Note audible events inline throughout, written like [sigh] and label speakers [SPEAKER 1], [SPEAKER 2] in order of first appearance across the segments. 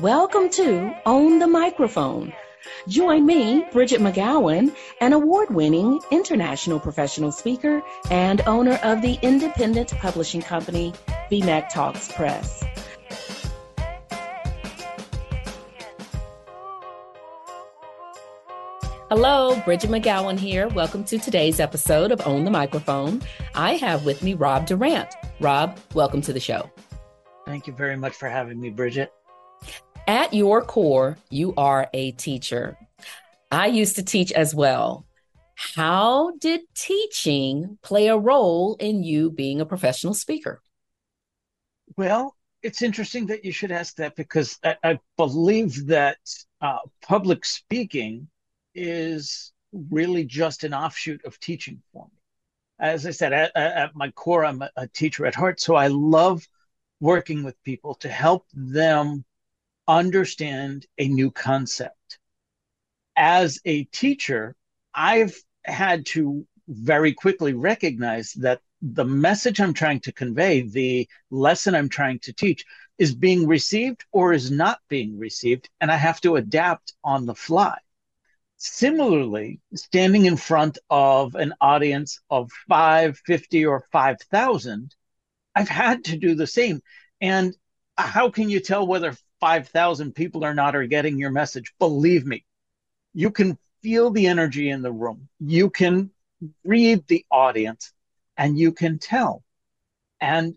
[SPEAKER 1] Welcome to Own the Microphone. Join me, Bridgett McGowen, an award-winning international professional speaker and owner of the independent publishing company BMcTALKS Press. Hello, Bridgett McGowen here. Welcome to today's episode of Own the Microphone. I have with me Rob Durant. Rob, welcome to the show.
[SPEAKER 2] Thank you very much for having me, Bridgett.
[SPEAKER 1] At your core, you are a teacher. I used to teach as well. How did teaching play a role in you being a professional speaker?
[SPEAKER 2] Well, it's interesting that you should ask that because I, I believe that uh, public speaking is really just an offshoot of teaching for me. As I said, at, at my core, I'm a, a teacher at heart. So I love working with people to help them understand a new concept. As a teacher, I've had to very quickly recognize that the message I'm trying to convey, the lesson I'm trying to teach, is being received or is not being received. And I have to adapt on the fly. Similarly, standing in front of an audience of 5, 50, or 5,000, I've had to do the same. And how can you tell whether 5,000 people or not are getting your message? Believe me, you can feel the energy in the room. You can read the audience and you can tell. And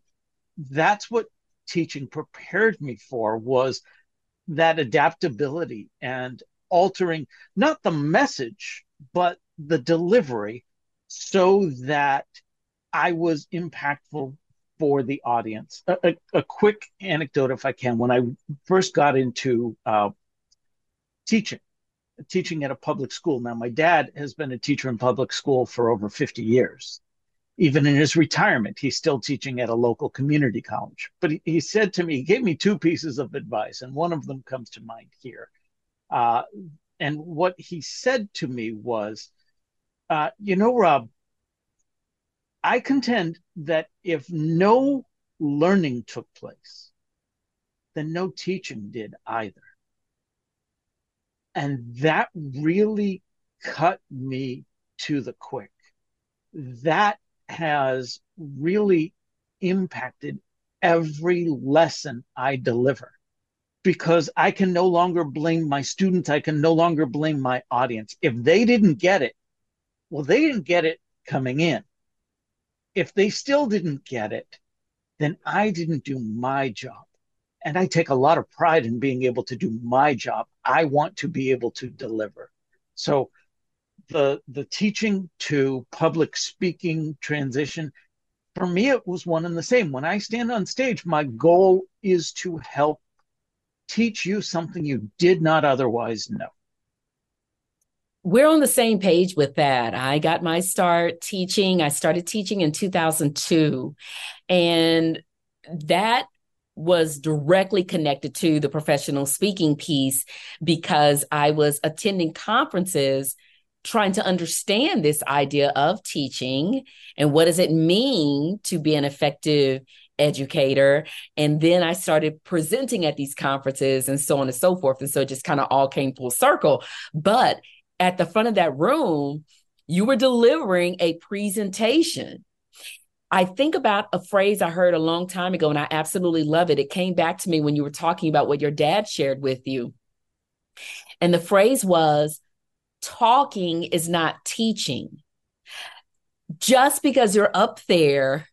[SPEAKER 2] that's what teaching prepared me for was that adaptability and altering not the message, but the delivery so that I was impactful for the audience. A, a, a, quick anecdote, if I can. When I first got into uh, teaching, teaching at a public school. Now, my dad has been a teacher in public school for over 50 years. Even in his retirement, he's still teaching at a local community college. But he, he said to me, he gave me two pieces of advice, and one of them comes to mind here. Uh, and what he said to me was, uh, you know, Rob, I contend that if no learning took place, then no teaching did either. And that really cut me to the quick. That has really impacted every lesson I deliver because I can no longer blame my students. I can no longer blame my audience. If they didn't get it, well, they didn't get it coming in. If they still didn't get it, then I didn't do my job. And I take a lot of pride in being able to do my job. I want to be able to deliver. So the the teaching to public speaking transition for me it was one and the same. When I stand on stage, my goal is to help teach you something you did not otherwise know.
[SPEAKER 1] We're on the same page with that. I got my start teaching. I started teaching in 2002. And that was directly connected to the professional speaking piece because I was attending conferences trying to understand this idea of teaching and what does it mean to be an effective educator. And then I started presenting at these conferences and so on and so forth. And so it just kind of all came full circle. But at the front of that room, you were delivering a presentation. I think about a phrase I heard a long time ago, and I absolutely love it. It came back to me when you were talking about what your dad shared with you. And the phrase was talking is not teaching. Just because you're up there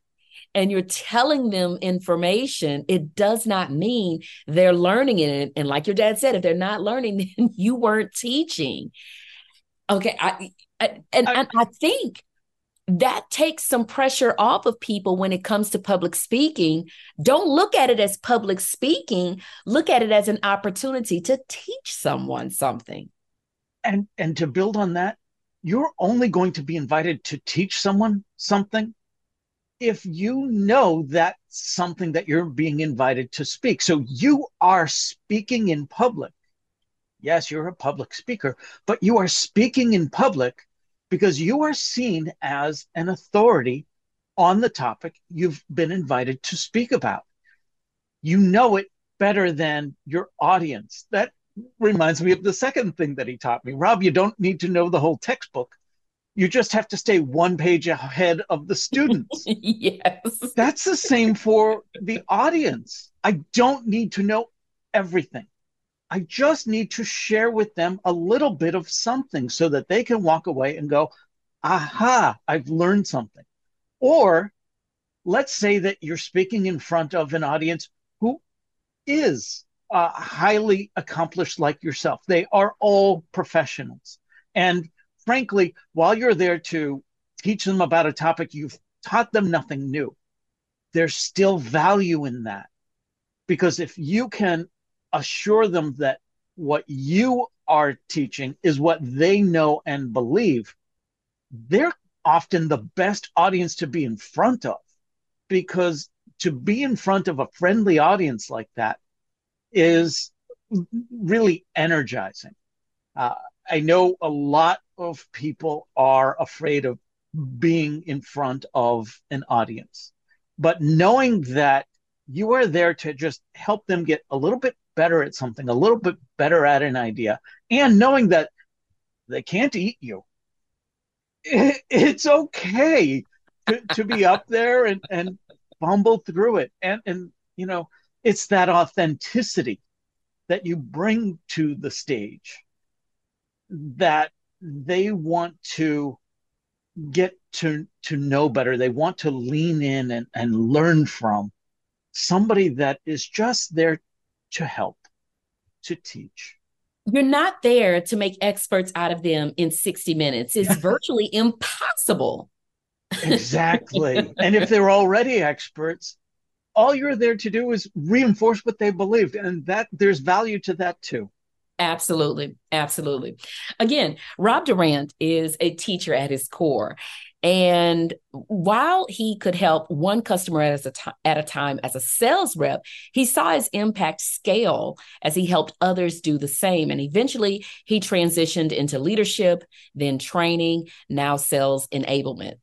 [SPEAKER 1] and you're telling them information, it does not mean they're learning it. And like your dad said, if they're not learning, [laughs] then you weren't teaching. Okay. I, I and, I, and I think that takes some pressure off of people when it comes to public speaking. Don't look at it as public speaking, look at it as an opportunity to teach someone something.
[SPEAKER 2] And and to build on that, you're only going to be invited to teach someone something if you know that something that you're being invited to speak. So you are speaking in public. Yes, you're a public speaker, but you are speaking in public because you are seen as an authority on the topic you've been invited to speak about. You know it better than your audience. That reminds me of the second thing that he taught me. Rob, you don't need to know the whole textbook. You just have to stay one page ahead of the students. [laughs]
[SPEAKER 1] yes.
[SPEAKER 2] That's the same for the audience. I don't need to know everything. I just need to share with them a little bit of something so that they can walk away and go, aha, I've learned something. Or let's say that you're speaking in front of an audience who is uh, highly accomplished like yourself. They are all professionals. And frankly, while you're there to teach them about a topic, you've taught them nothing new. There's still value in that. Because if you can assure them that what you are teaching is what they know and believe, they're often the best audience to be in front of because to be in front of a friendly audience like that is really energizing. Uh, I know a lot of people are afraid of being in front of an audience, but knowing that you are there to just help them get a little bit better at something, a little bit better at an idea, and knowing that they can't eat you. It's okay to, to be up there and, and fumble through it. And, and, you know, it's that authenticity that you bring to the stage that they want to get to to know better they want to lean in and, and learn from somebody that is just there to help, to teach.
[SPEAKER 1] You're not there to make experts out of them in 60 minutes. It's virtually impossible.
[SPEAKER 2] exactly. [laughs] and if they're already experts, all you're there to do is reinforce what they believed. And that there's value to that too.
[SPEAKER 1] Absolutely. Absolutely. Again, Rob Durant is a teacher at his core. And while he could help one customer at a, t- at a time as a sales rep, he saw his impact scale as he helped others do the same. And eventually he transitioned into leadership, then training, now sales enablement.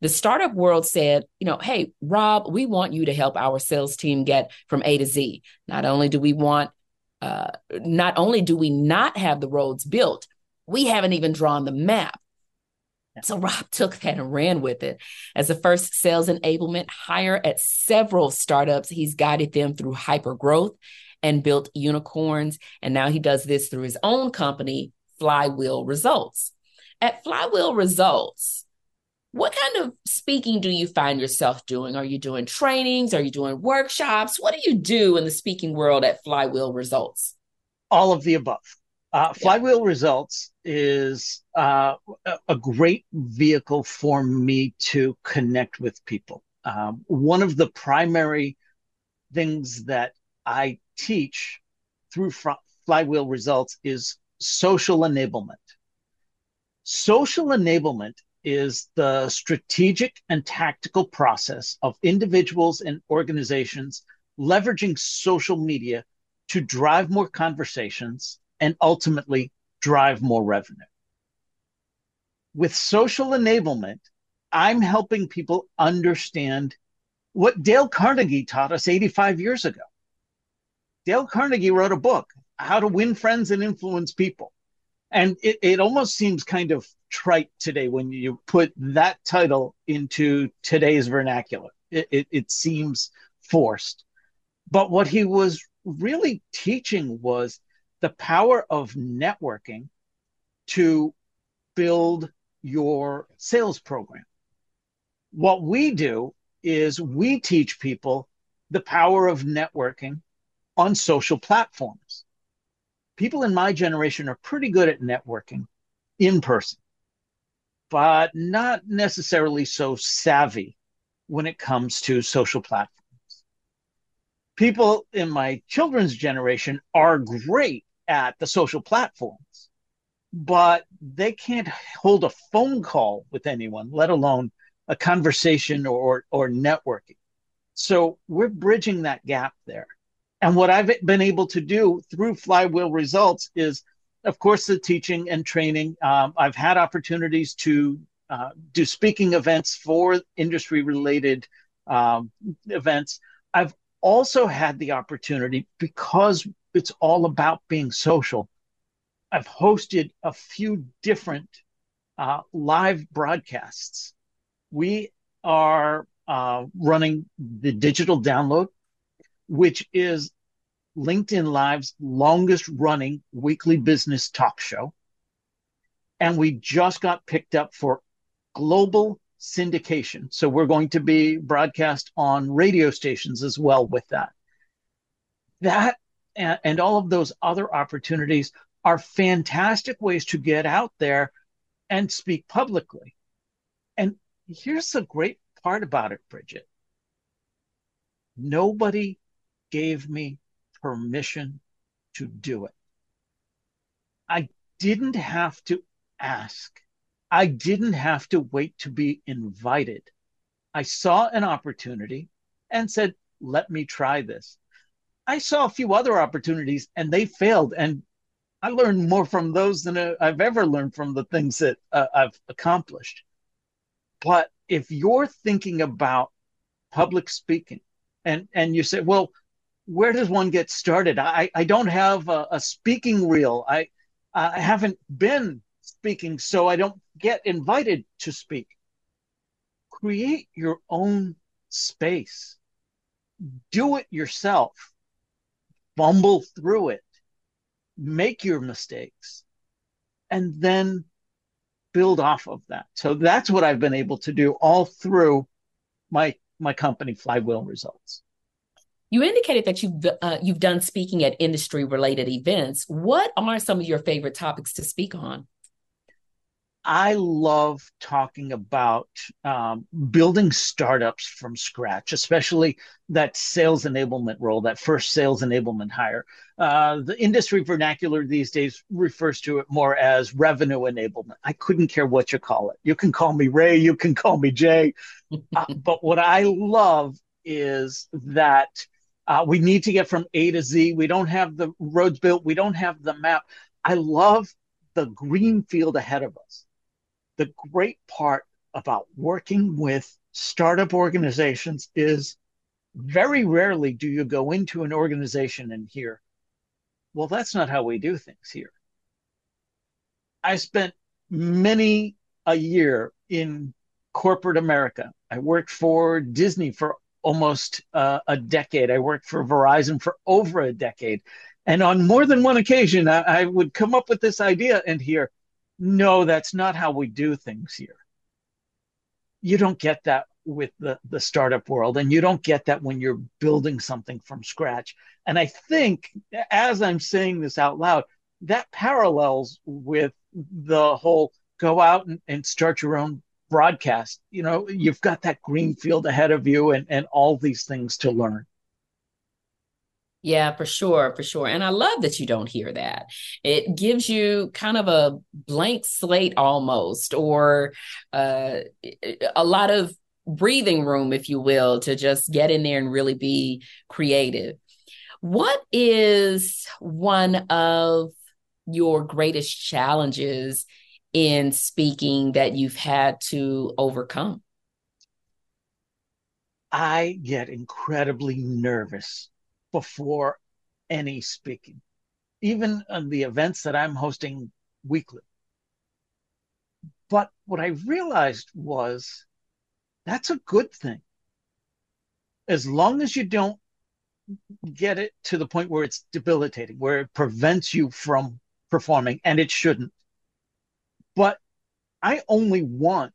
[SPEAKER 1] The startup world said, you know, hey, Rob, we want you to help our sales team get from A to Z. Not only do we want, uh, not only do we not have the roads built, we haven't even drawn the map. So Rob took that and ran with it. As the first sales enablement hire at several startups, he's guided them through hyper growth and built unicorns. And now he does this through his own company, Flywheel Results. At Flywheel Results, what kind of speaking do you find yourself doing? Are you doing trainings? Are you doing workshops? What do you do in the speaking world at Flywheel Results?
[SPEAKER 2] All of the above. Uh, Flywheel yeah. Results is uh, a great vehicle for me to connect with people. Um, one of the primary things that I teach through Flywheel Results is social enablement. Social enablement is the strategic and tactical process of individuals and organizations leveraging social media to drive more conversations and ultimately drive more revenue. With social enablement, I'm helping people understand what Dale Carnegie taught us 85 years ago. Dale Carnegie wrote a book, How to Win Friends and Influence People. And it, it almost seems kind of trite today when you put that title into today's vernacular. It, it, it seems forced. But what he was really teaching was the power of networking to build your sales program. What we do is we teach people the power of networking on social platforms. People in my generation are pretty good at networking in person. but not necessarily so savvy when it comes to social platforms. People in my children's generation are great at the social platforms, but they can't hold a phone call with anyone, let alone a conversation or, or networking. So we're bridging that gap there. And what I've been able to do through Flywheel Results is, of course, the teaching and training. Um, I've had opportunities to uh, do speaking events for industry related um, events. I've also had the opportunity because it's all about being social. I've hosted a few different uh, live broadcasts. We are uh, running the digital download, which is LinkedIn Live's longest running weekly business talk show. And we just got picked up for global syndication. So we're going to be broadcast on radio stations as well with that. That and, and all of those other opportunities are fantastic ways to get out there and speak publicly. And here's the great part about it, Bridgett. Nobody gave me permission to do it. I didn't have to ask. I didn't have to wait to be invited. I saw an opportunity and said, let me try this. I saw a few other opportunities and they failed. And I learned more from those than I've ever learned from the things that uh, I've accomplished. But if you're thinking about public speaking and, and you say, well, where does one get started? I, I don't have a, a speaking reel. I, I haven't been speaking, so I don't get invited to speak. Create your own space. Do it yourself. Bumble through it. Make your mistakes. And then build off of that. So that's what I've been able to do all through my my company Flywheel Results.
[SPEAKER 1] You indicated that you've uh, you've done speaking at industry related events. What are some of your favorite topics to speak on?
[SPEAKER 2] I love talking about um, building startups from scratch, especially that sales enablement role, that first sales enablement hire. Uh, the industry vernacular these days refers to it more as revenue enablement. I couldn't care what you call it. You can call me Ray, you can call me Jay. uh, [laughs] but what I love is that uh, we need to get from A to Z. We don't have the roads built, we don't have the map. I love the green field ahead of us the great part about working with startup organizations is very rarely do you go into an organization and hear, well, that's not how we do things here. I spent many a year in corporate America. I worked for Disney for almost uh, a decade. I worked for Verizon for over a decade. And on more than one occasion, I, I would come up with this idea and hear, no, that's not how we do things here. You don't get that with the, the startup world, and you don't get that when you're building something from scratch. And I think as I'm saying this out loud, that parallels with the whole go out and, and start your own broadcast. You know, you've got that green field ahead of you and, and all these things to learn.
[SPEAKER 1] Yeah, for sure, for sure. And I love that you don't hear that. It gives you kind of a blank slate almost, or uh, a lot of breathing room, if you will, to just get in there and really be creative. What is one of your greatest challenges in speaking that you've had to overcome?
[SPEAKER 2] I get incredibly nervous before any speaking, even on the events that I'm hosting weekly. But what I realized was that's a good thing. As long as you don't get it to the point where it's debilitating, where it prevents you from performing, and it shouldn't. But I only want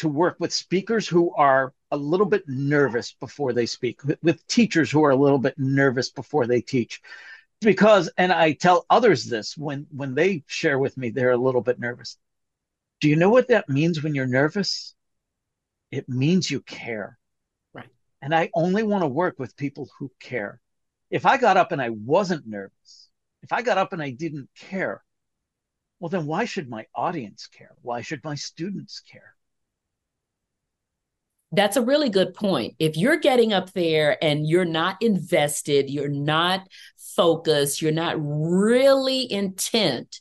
[SPEAKER 2] to work with speakers who are a little bit nervous before they speak, with, teachers who are a little bit nervous before they teach. Because, and I tell others this when when they share with me, they're a little bit nervous. Do you know what that means when you're nervous? It means you care.
[SPEAKER 1] Right.
[SPEAKER 2] And I only want to work with people who care. If I got up and I wasn't nervous, if I got up and I didn't care, well, then why should my audience care? Why should my students care?
[SPEAKER 1] That's a really good point. If you're getting up there and you're not invested, you're not focused, you're not really intent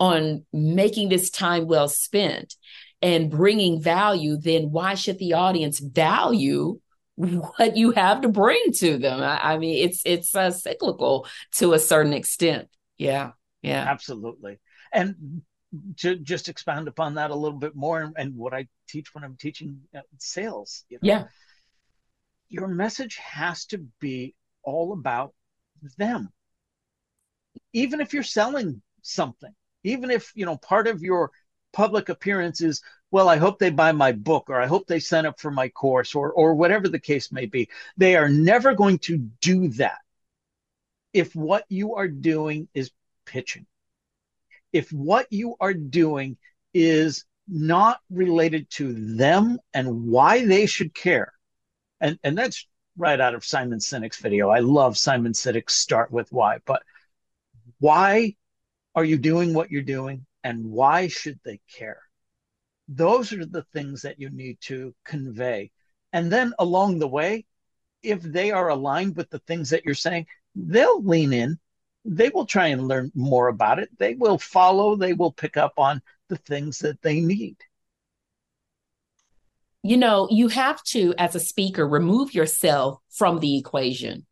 [SPEAKER 1] on making this time well spent and bringing value, then why should the audience value what you have to bring to them? I, mean, it's it's uh, cyclical to a certain extent. Yeah, yeah,
[SPEAKER 2] absolutely. And to just expand upon that a little bit more, and what I teach when I'm teaching uh, sales,
[SPEAKER 1] you know, yeah,
[SPEAKER 2] your message has to be all about them. Even if you're selling something, even if you know part of your public appearance is well i hope they buy my book or i hope they sign up for my course or or whatever the case may be they are never going to do that if what you are doing is pitching. If what you are doing is not related to them and why they should care and and that's right out of simon sinek's video i love simon sinek's start with why but why are you doing what you're doing and why should they care? Those are the things that you need to convey. And then along the way, if they are aligned with the things that you're saying, they'll lean in. They will try and learn more about it. They will follow, they will pick up on the things that they need.
[SPEAKER 1] You know, you have to, as a speaker, remove yourself from the equation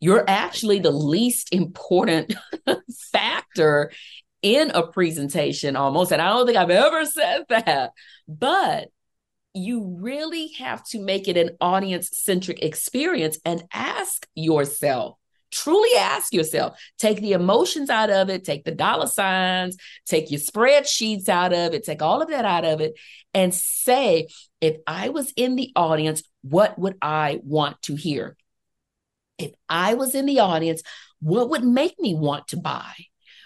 [SPEAKER 1] you're actually the least important [laughs] factor in a presentation almost. And I don't think I've ever said that. But you really have to make it an audience centric experience and ask yourself, truly ask yourself, take the emotions out of it, take the dollar signs, take your spreadsheets out of it, take all of that out of it, and say, if I was in the audience, what would I want to hear? if I was in the audience, what would make me want to buy?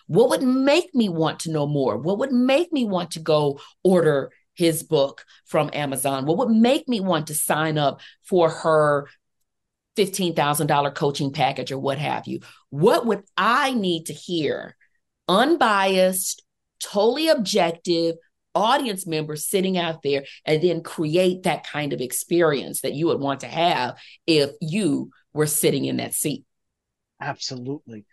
[SPEAKER 1] What would make me want to know more? What would make me want to go order his book from Amazon? What would make me want to sign up for her $15,000 coaching package or what have you? What would I need to hear? Unbiased, totally objective, audience members sitting out there and then create that kind of experience that you would want to have if you were sitting in that seat.
[SPEAKER 2] Absolutely.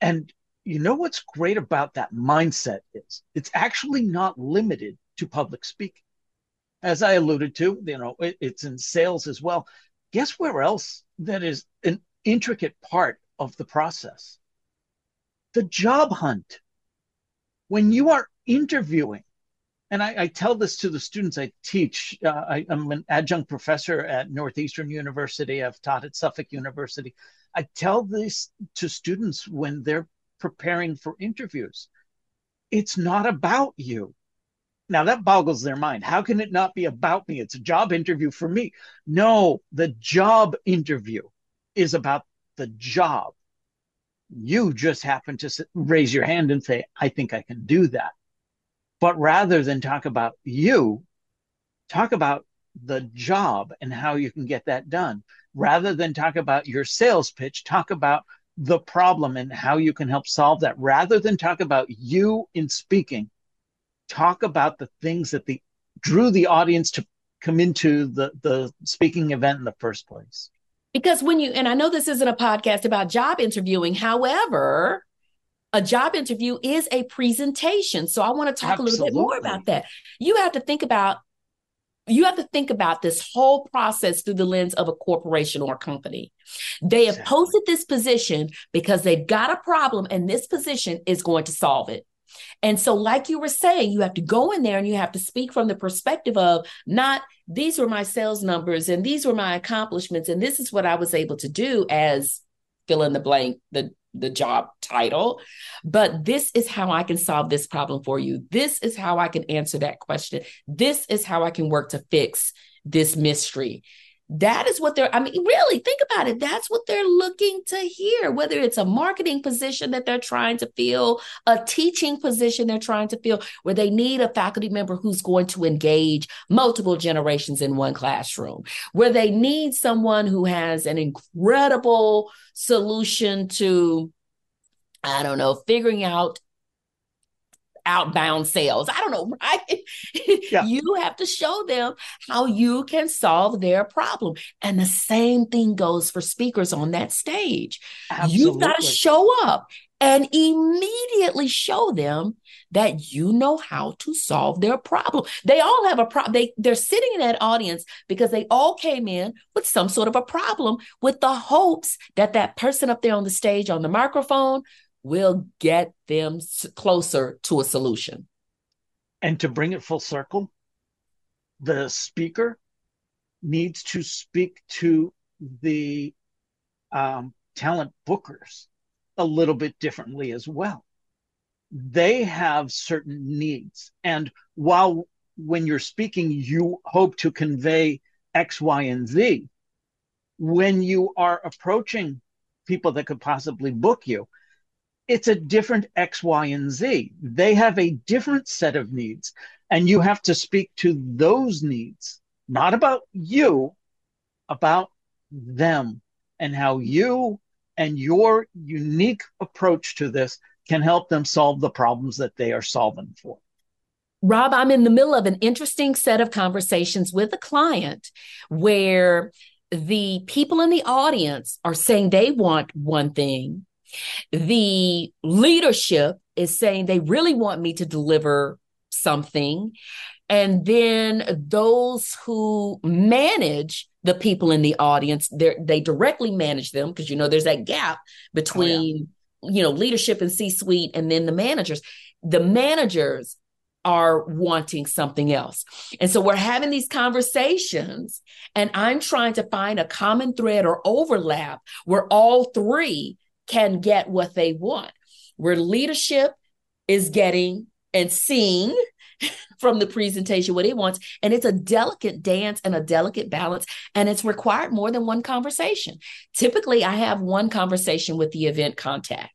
[SPEAKER 2] And you know what's great about that mindset is it's actually not limited to public speaking. As I alluded to, you know, it, it's in sales as well. Guess where else that is an intricate part of the process? The job hunt. When you are interviewing, and I, I, tell this to the students I teach. Uh, I, am an adjunct professor at Northeastern University. I've taught at Suffolk University. I tell this to students when they're preparing for interviews. It's not about you. Now that boggles their mind. How can it not be about me? It's a job interview for me. No, the job interview is about the job. You just happen to raise your hand and say, I think I can do that but rather than talk about you, talk about the job and how you can get that done. Rather than talk about your sales pitch, talk about the problem and how you can help solve that. Rather than talk about you in speaking, talk about the things that the drew the audience to come into the the speaking event in the first place.
[SPEAKER 1] Because when you and I know this isn't a podcast about job interviewing, however, a job interview is a presentation. So I want to talk Absolutely. a little bit more about that. You have to think about you have to think about this whole process through the lens of a corporation or a company. They have posted this position because they've got a problem and this position is going to solve it. And so, like you were saying, you have to go in there and you have to speak from the perspective of not these were my sales numbers and these were my accomplishments and this is what I was able to do as fill in the blank, the the job title, but this is how I can solve this problem for you. This is how I can answer that question. This is how I can work to fix this mystery. That is what they're, I mean, really think about it. That's what they're looking to hear, whether it's a marketing position that they're trying to fill, a teaching position they're trying to fill, where they need a faculty member who's going to engage multiple generations in one classroom, where they need someone who has an incredible solution to, I don't know, figuring out outbound sales. I don't know, right? Yeah. [laughs] you have to show them how you can solve their problem. And the same thing goes for speakers on that stage. Absolutely. You've got to show up and immediately show them that you know how to solve their problem. They all have a problem. They they're sitting in that audience because they all came in with some sort of a problem with the hopes that that person up there on the stage on the microphone will get them closer to a solution.
[SPEAKER 2] And to bring it full circle, the speaker needs to speak to the um, talent bookers a little bit differently as well. They have certain needs. And while when you're speaking, you hope to convey X, Y, and Z, when you are approaching people that could possibly book you, it's a different X, Y, and Z. They have a different set of needs, and you have to speak to those needs, not about you, about them and how you and your unique approach to this can help them solve the problems that they are solving for.
[SPEAKER 1] Rob, I'm in the middle of an interesting set of conversations with a client where the people in the audience are saying they want one thing the leadership is saying they really want me to deliver something. And then those who manage the people in the audience, they directly manage them because you know there's that gap between oh, yeah. you know leadership and C-suite and then the managers. The managers are wanting something else. And so we're having these conversations, and I'm trying to find a common thread or overlap where all three can get what they want. Where leadership is getting and seeing [laughs] from the presentation what it wants. And it's a delicate dance and a delicate balance. And it's required more than one conversation. Typically, I have one conversation with the event contact.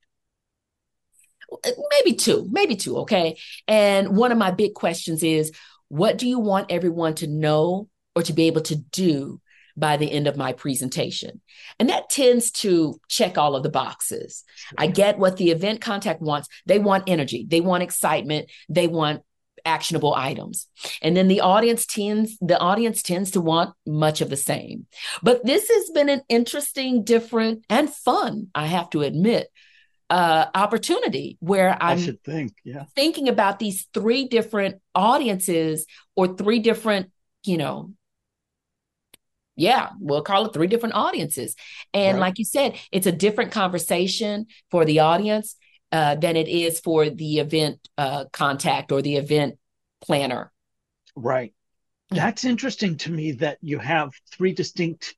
[SPEAKER 1] Maybe two, maybe two, okay. And one of my big questions is what do you want everyone to know or to be able to do by the end of my presentation. And that tends to check all of the boxes. I get what the event contact wants. They want energy, they want excitement, they want actionable items. And then the audience tends the audience tends to want much of the same. But this has been an interesting, different and fun, I have to admit, uh, opportunity where I'm
[SPEAKER 2] I should think, yeah.
[SPEAKER 1] thinking about these three different audiences or three different, you know, yeah, we'll call it three different audiences. And right. like you said, it's a different conversation for the audience uh, than it is for the event uh, contact or the event planner.
[SPEAKER 2] Right. That's interesting to me that you have three distinct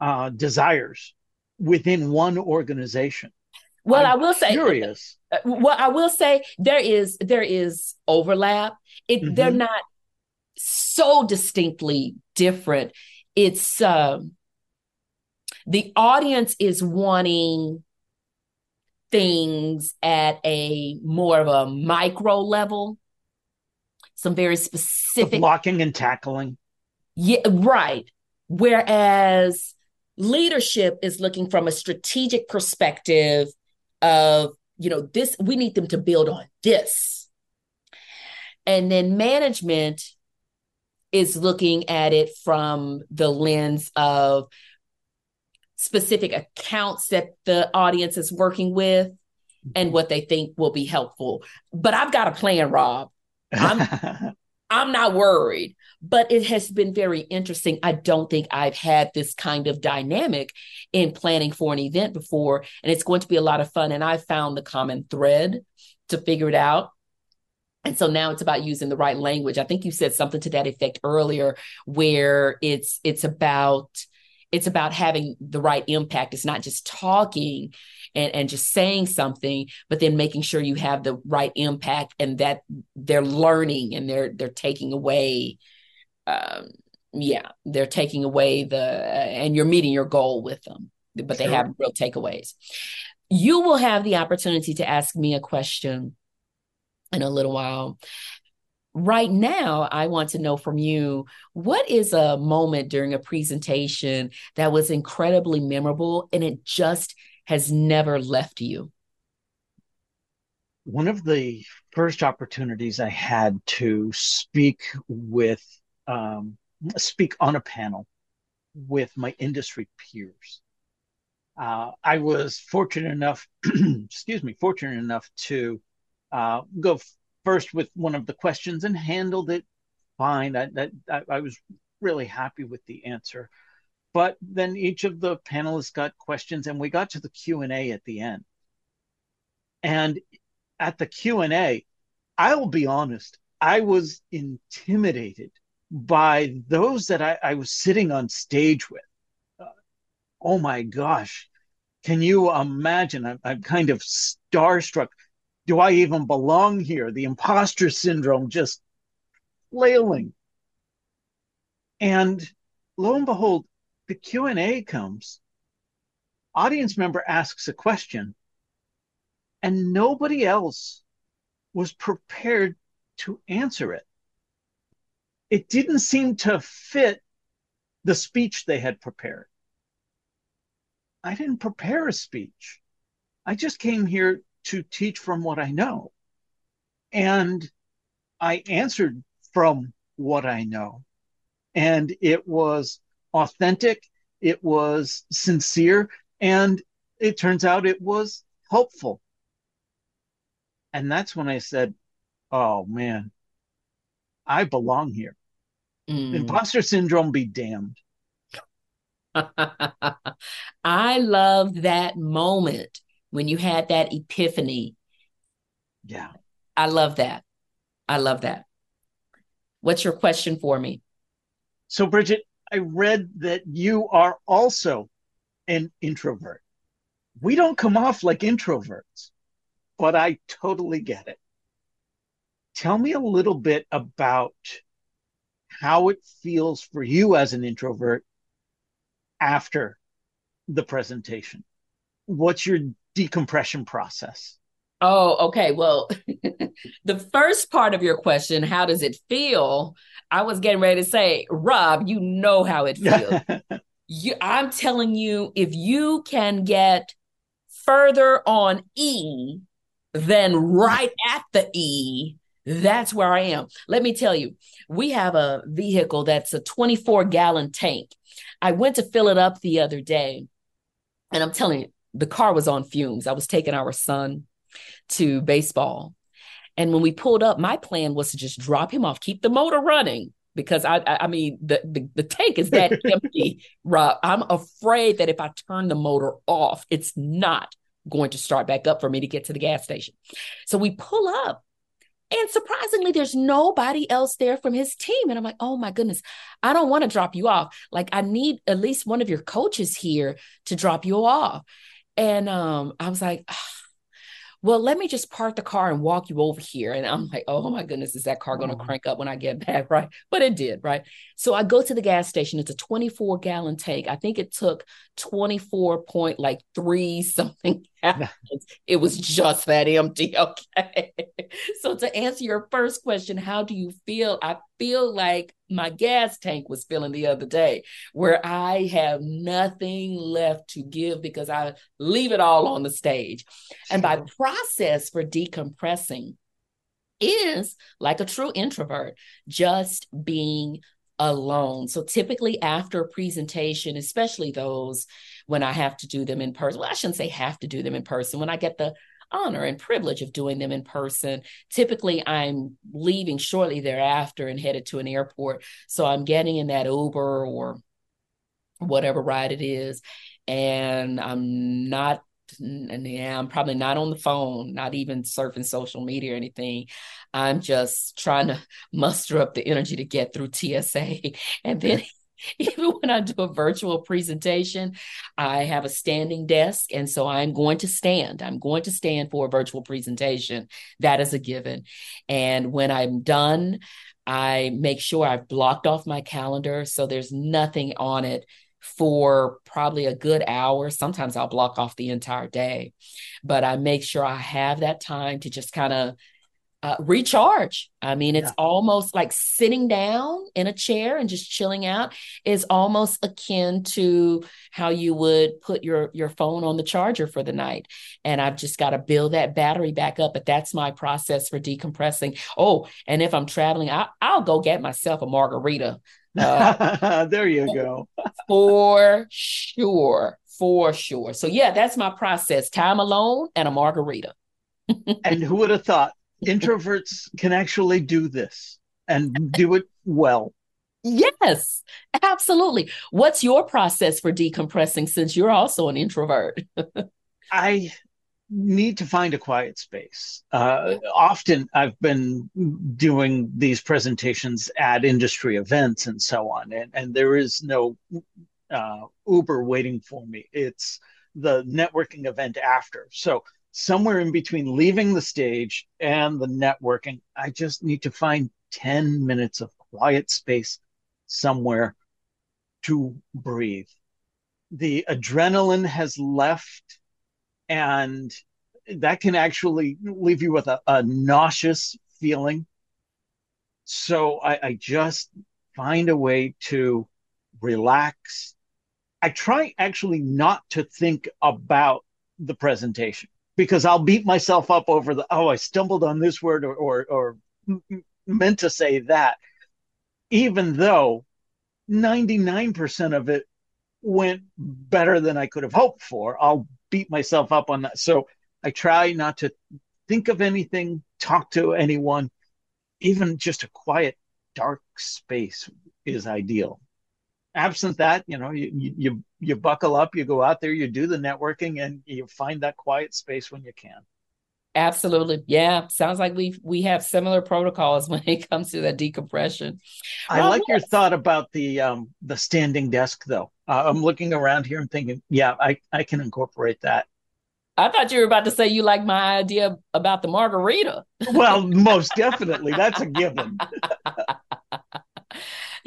[SPEAKER 2] uh, desires within one organization.
[SPEAKER 1] Well, I'm i will say curious. Uh, well, I will say there is there is overlap. It mm-hmm. they're not so distinctly different it's uh, the audience is wanting things at a more of a micro level some very specific
[SPEAKER 2] the blocking and tackling.
[SPEAKER 1] Yeah right. Whereas leadership is looking from a strategic perspective of you know this we need them to build on this. And then management is looking at it from the lens of specific accounts that the audience is working with and what they think will be helpful. But I've got a plan, Rob. I'm [laughs] I'm not worried, but it has been very interesting. I don't think I've had this kind of dynamic in planning for an event before, and it's going to be a lot of fun. And I found the common thread to figure it out. And so now it's about using the right language. I think you said something to that effect earlier where it's it's about it's about having the right impact. It's not just talking and, and just saying something, but then making sure you have the right impact and that they're learning and they're they're taking away um, yeah, they're taking away the, and you're meeting your goal with them, but sure. they have real takeaways. You will have the opportunity to ask me a question in a little while. Right now, I want to know from you what is a moment during a presentation that was incredibly memorable and it just has never left you?
[SPEAKER 2] One of the first opportunities I had to speak with, um, speak on a panel with my industry peers. Uh, I was fortunate enough, [clears throat] excuse me, fortunate enough to uh, go first with one of the questions and handled it fine. I, I, I was really happy with the answer. But then each of the panelists got questions, and we got to the Q and A at the end. And at the Q and A, I'll be honest, I was intimidated by those that I, I was sitting on stage with. Uh, oh my gosh, can you imagine? I'm, I'm kind of starstruck do I even belong here? The imposter syndrome just flailing. And lo and behold, the Q&A comes. Audience member asks a question and nobody else was prepared to answer it. It didn't seem to fit the speech they had prepared. I didn't prepare a speech. I just came here to teach from what I know. And I answered from what I know. And it was authentic, it was sincere, and it turns out it was helpful. And that's when I said, Oh man, I belong here. Mm. Imposter syndrome be damned. [laughs]
[SPEAKER 1] I love that moment when you had that epiphany.
[SPEAKER 2] Yeah.
[SPEAKER 1] I love that. I love that. What's your question for me?
[SPEAKER 2] So, Bridgett, I read that you are also an introvert. We don't come off like introverts, but I totally get it. Tell me a little bit about how it feels for you as an introvert after the presentation. What's your decompression process?
[SPEAKER 1] Oh, okay. Well, [laughs] the first part of your question, how does it feel? I was getting ready to say, Rob, you know how it feels. [laughs] you, I'm telling you, if you can get further on E than right at the E, that's where I am. Let me tell you, we have a vehicle that's a 24 gallon tank. I went to fill it up the other day, and I'm telling you, the car was on fumes. I was taking our son to baseball. And when we pulled up, my plan was to just drop him off, keep the motor running because I, I, I mean, the, the, the tank is that [laughs] empty, Rob. I'm afraid that if I turn the motor off, it's not going to start back up for me to get to the gas station. So we pull up and surprisingly, there's nobody else there from his team. And I'm like, oh my goodness, I don't want to drop you off. Like, I need at least one of your coaches here to drop you off. And um, I was like, well, let me just park the car and walk you over here. And I'm like, oh my goodness, is that car going to crank up when I get [laughs] back? Right. But it did. Right. So I go to the gas station. It's a 24 gallon tank. I think it took 24 point like three [laughs] something it was just that empty. [laughs] Okay. so to answer your first question, how do you feel? I feel like my gas tank was filling the other day, where I have nothing left to give because I leave it all on the stage. And by process for decompressing is like a true introvert, just being alone. So typically after a presentation, especially those when I have to do them in person, well, I shouldn't say have to do them in person, when I get the honor and privilege of doing them in person. Typically, I'm leaving shortly thereafter and headed to an airport. So I'm getting in that Uber or whatever ride it is. And I'm not yeah, I'm probably not on the phone, not even surfing social media or anything. I'm just trying to [laughs] muster up the energy to get through TSA. And then [laughs] even when I do a virtual presentation, I have a standing desk. And so I'm going to stand. I'm going to stand for a virtual presentation. That is a given. And when I'm done, I make sure I've blocked off my calendar so there's nothing on it for probably a good hour. Sometimes I'll block off the entire day, but I make sure I have that time to just kind of uh, recharge. I mean, it's yeah. almost like sitting down in a chair and just chilling out is almost akin to how you would put your your phone on the charger for the night. And I've just got to build that battery back up. But that's my process for decompressing. Oh, and if I'm traveling, I, I'll go get myself a margarita.
[SPEAKER 2] Uh, [laughs] there you go.
[SPEAKER 1] for sure, for sure. So yeah, that's my process: time alone and a margarita. [laughs]
[SPEAKER 2] and who would have thought introverts can actually do this and do it well.
[SPEAKER 1] Yes, absolutely. What's your process for decompressing since you're also an introvert? [laughs]
[SPEAKER 2] I need to find a quiet space. Uh, often I've been doing these presentations at industry events and so on, and, and there is no uh, Uber waiting for me. It's the networking event after. So somewhere in between leaving the stage and the networking, I just need to find 10 minutes of quiet space somewhere to breathe. The adrenaline has left, and that can actually leave you with a, a nauseous feeling. So I, I just find a way to relax. I try actually not to think about the presentation because I'll beat myself up over the oh I stumbled on this word or or, or meant to say that, even though ninety nine percent of it went better than I could have hoped for. I'll beat myself up on that. So I try not to think of anything, talk to anyone, even just a quiet, dark space is ideal absent that, you know, you, you you buckle up, you go out there, you do the networking, and you find that quiet space when you can.
[SPEAKER 1] Absolutely, yeah. Sounds like we we have similar protocols [laughs] when it comes to that decompression.
[SPEAKER 2] I well, like yes. your thought about the um the standing desk, though. Uh, I'm looking around here and thinking, yeah, I I can incorporate that.
[SPEAKER 1] I thought you were about to say you like my idea about the margarita.
[SPEAKER 2] well, most definitely, that's a given. [laughs]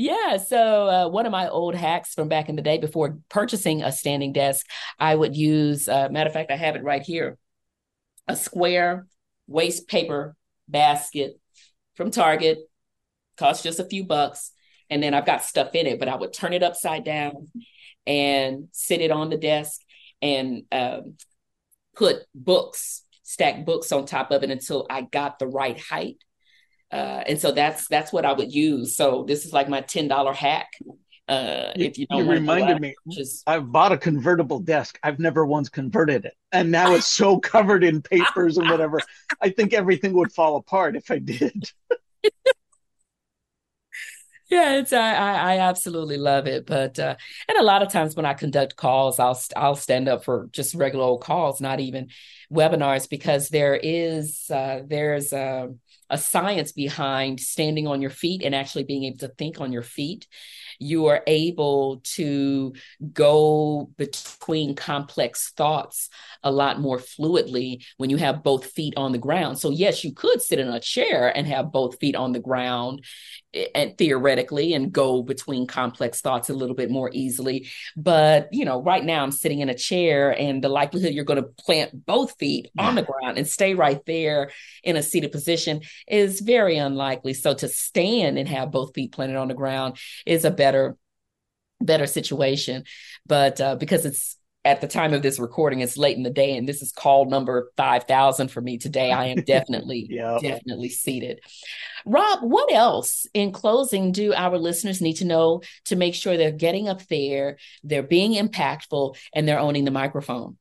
[SPEAKER 1] Yeah. So, uh, one of my old hacks from back in the day before purchasing a standing desk, I would use, uh, matter of fact, I have it right here a square waste paper basket from Target, costs just a few bucks. And then I've got stuff in it, but I would turn it upside down and sit it on the desk and um, put books, stack books on top of it until I got the right height uh, and so that's that's what I would use. So this is like my ten dollar hack. Uh,
[SPEAKER 2] you, if you don't you reminded me, just... I've bought a convertible desk. I've never once converted it, and now it's so [laughs] covered in papers and whatever. I think everything would fall apart if I did. [laughs]
[SPEAKER 1] yeah, it's I, I absolutely love it. But uh, and a lot of times when I conduct calls, I'll I'll stand up for just regular old calls, not even webinars, because there is uh, there's a a science behind standing on your feet and actually being able to think on your feet you are able to go between complex thoughts a lot more fluidly when you have both feet on the ground. So, yes, you could sit in a chair and have both feet on the ground eh, and theoretically and go between complex thoughts a little bit more easily. But, you know, right now I'm sitting in a chair and the likelihood you're going to plant both feet on the ground and stay right there in a seated position is very unlikely. So, to stand and have both feet planted on the ground is a better better situation but uh, because it's at the time of this recording it's late in the day and this is call number 5000 for me today i am [laughs] definitely yep. definitely seated rob what else in closing do our listeners need to know to make sure they're getting up there they're being impactful and they're owning the microphone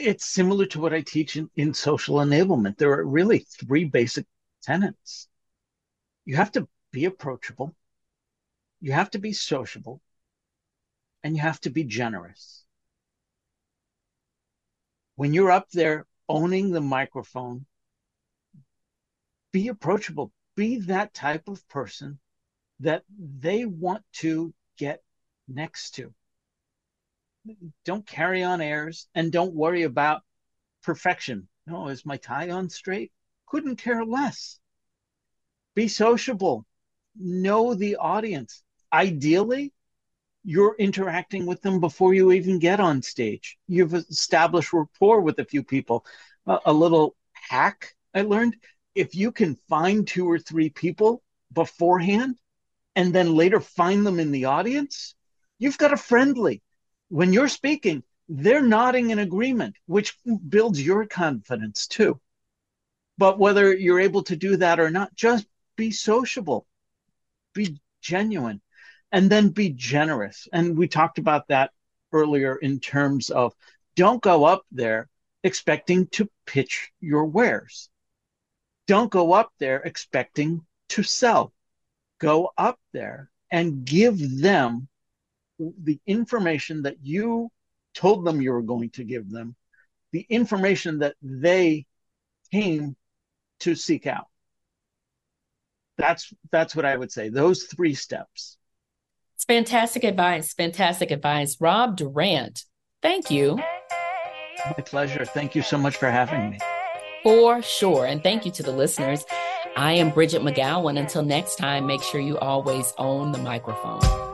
[SPEAKER 2] it's similar to what i teach in, in social enablement there are really three basic tenets you have to be approachable you have to be sociable and you have to be generous. When you're up there owning the microphone, be approachable. Be that type of person that they want to get next to. Don't carry on airs and don't worry about perfection. No, is my tie on straight? Couldn't care less be sociable, know the audience. Ideally, you're interacting with them before you even get on stage. You've established rapport with a few people. A little hack I learned if you can find two or three people beforehand and then later find them in the audience, you've got a friendly. When you're speaking, they're nodding in agreement, which builds your confidence too. But whether you're able to do that or not, just be sociable, be genuine, and then be generous. And we talked about that earlier in terms of don't go up there expecting to pitch your wares. Don't go up there expecting to sell. Go up there and give them the information that you told them you were going to give them, the information that they came to seek out. That's that's what I would say. Those three steps.
[SPEAKER 1] It's fantastic advice. Fantastic advice. Rob Durant, thank you.
[SPEAKER 2] My pleasure. Thank you so much for having me.
[SPEAKER 1] For sure. And thank you to the listeners. I am Bridgett McGowen. Until next time, make sure you always own the microphone.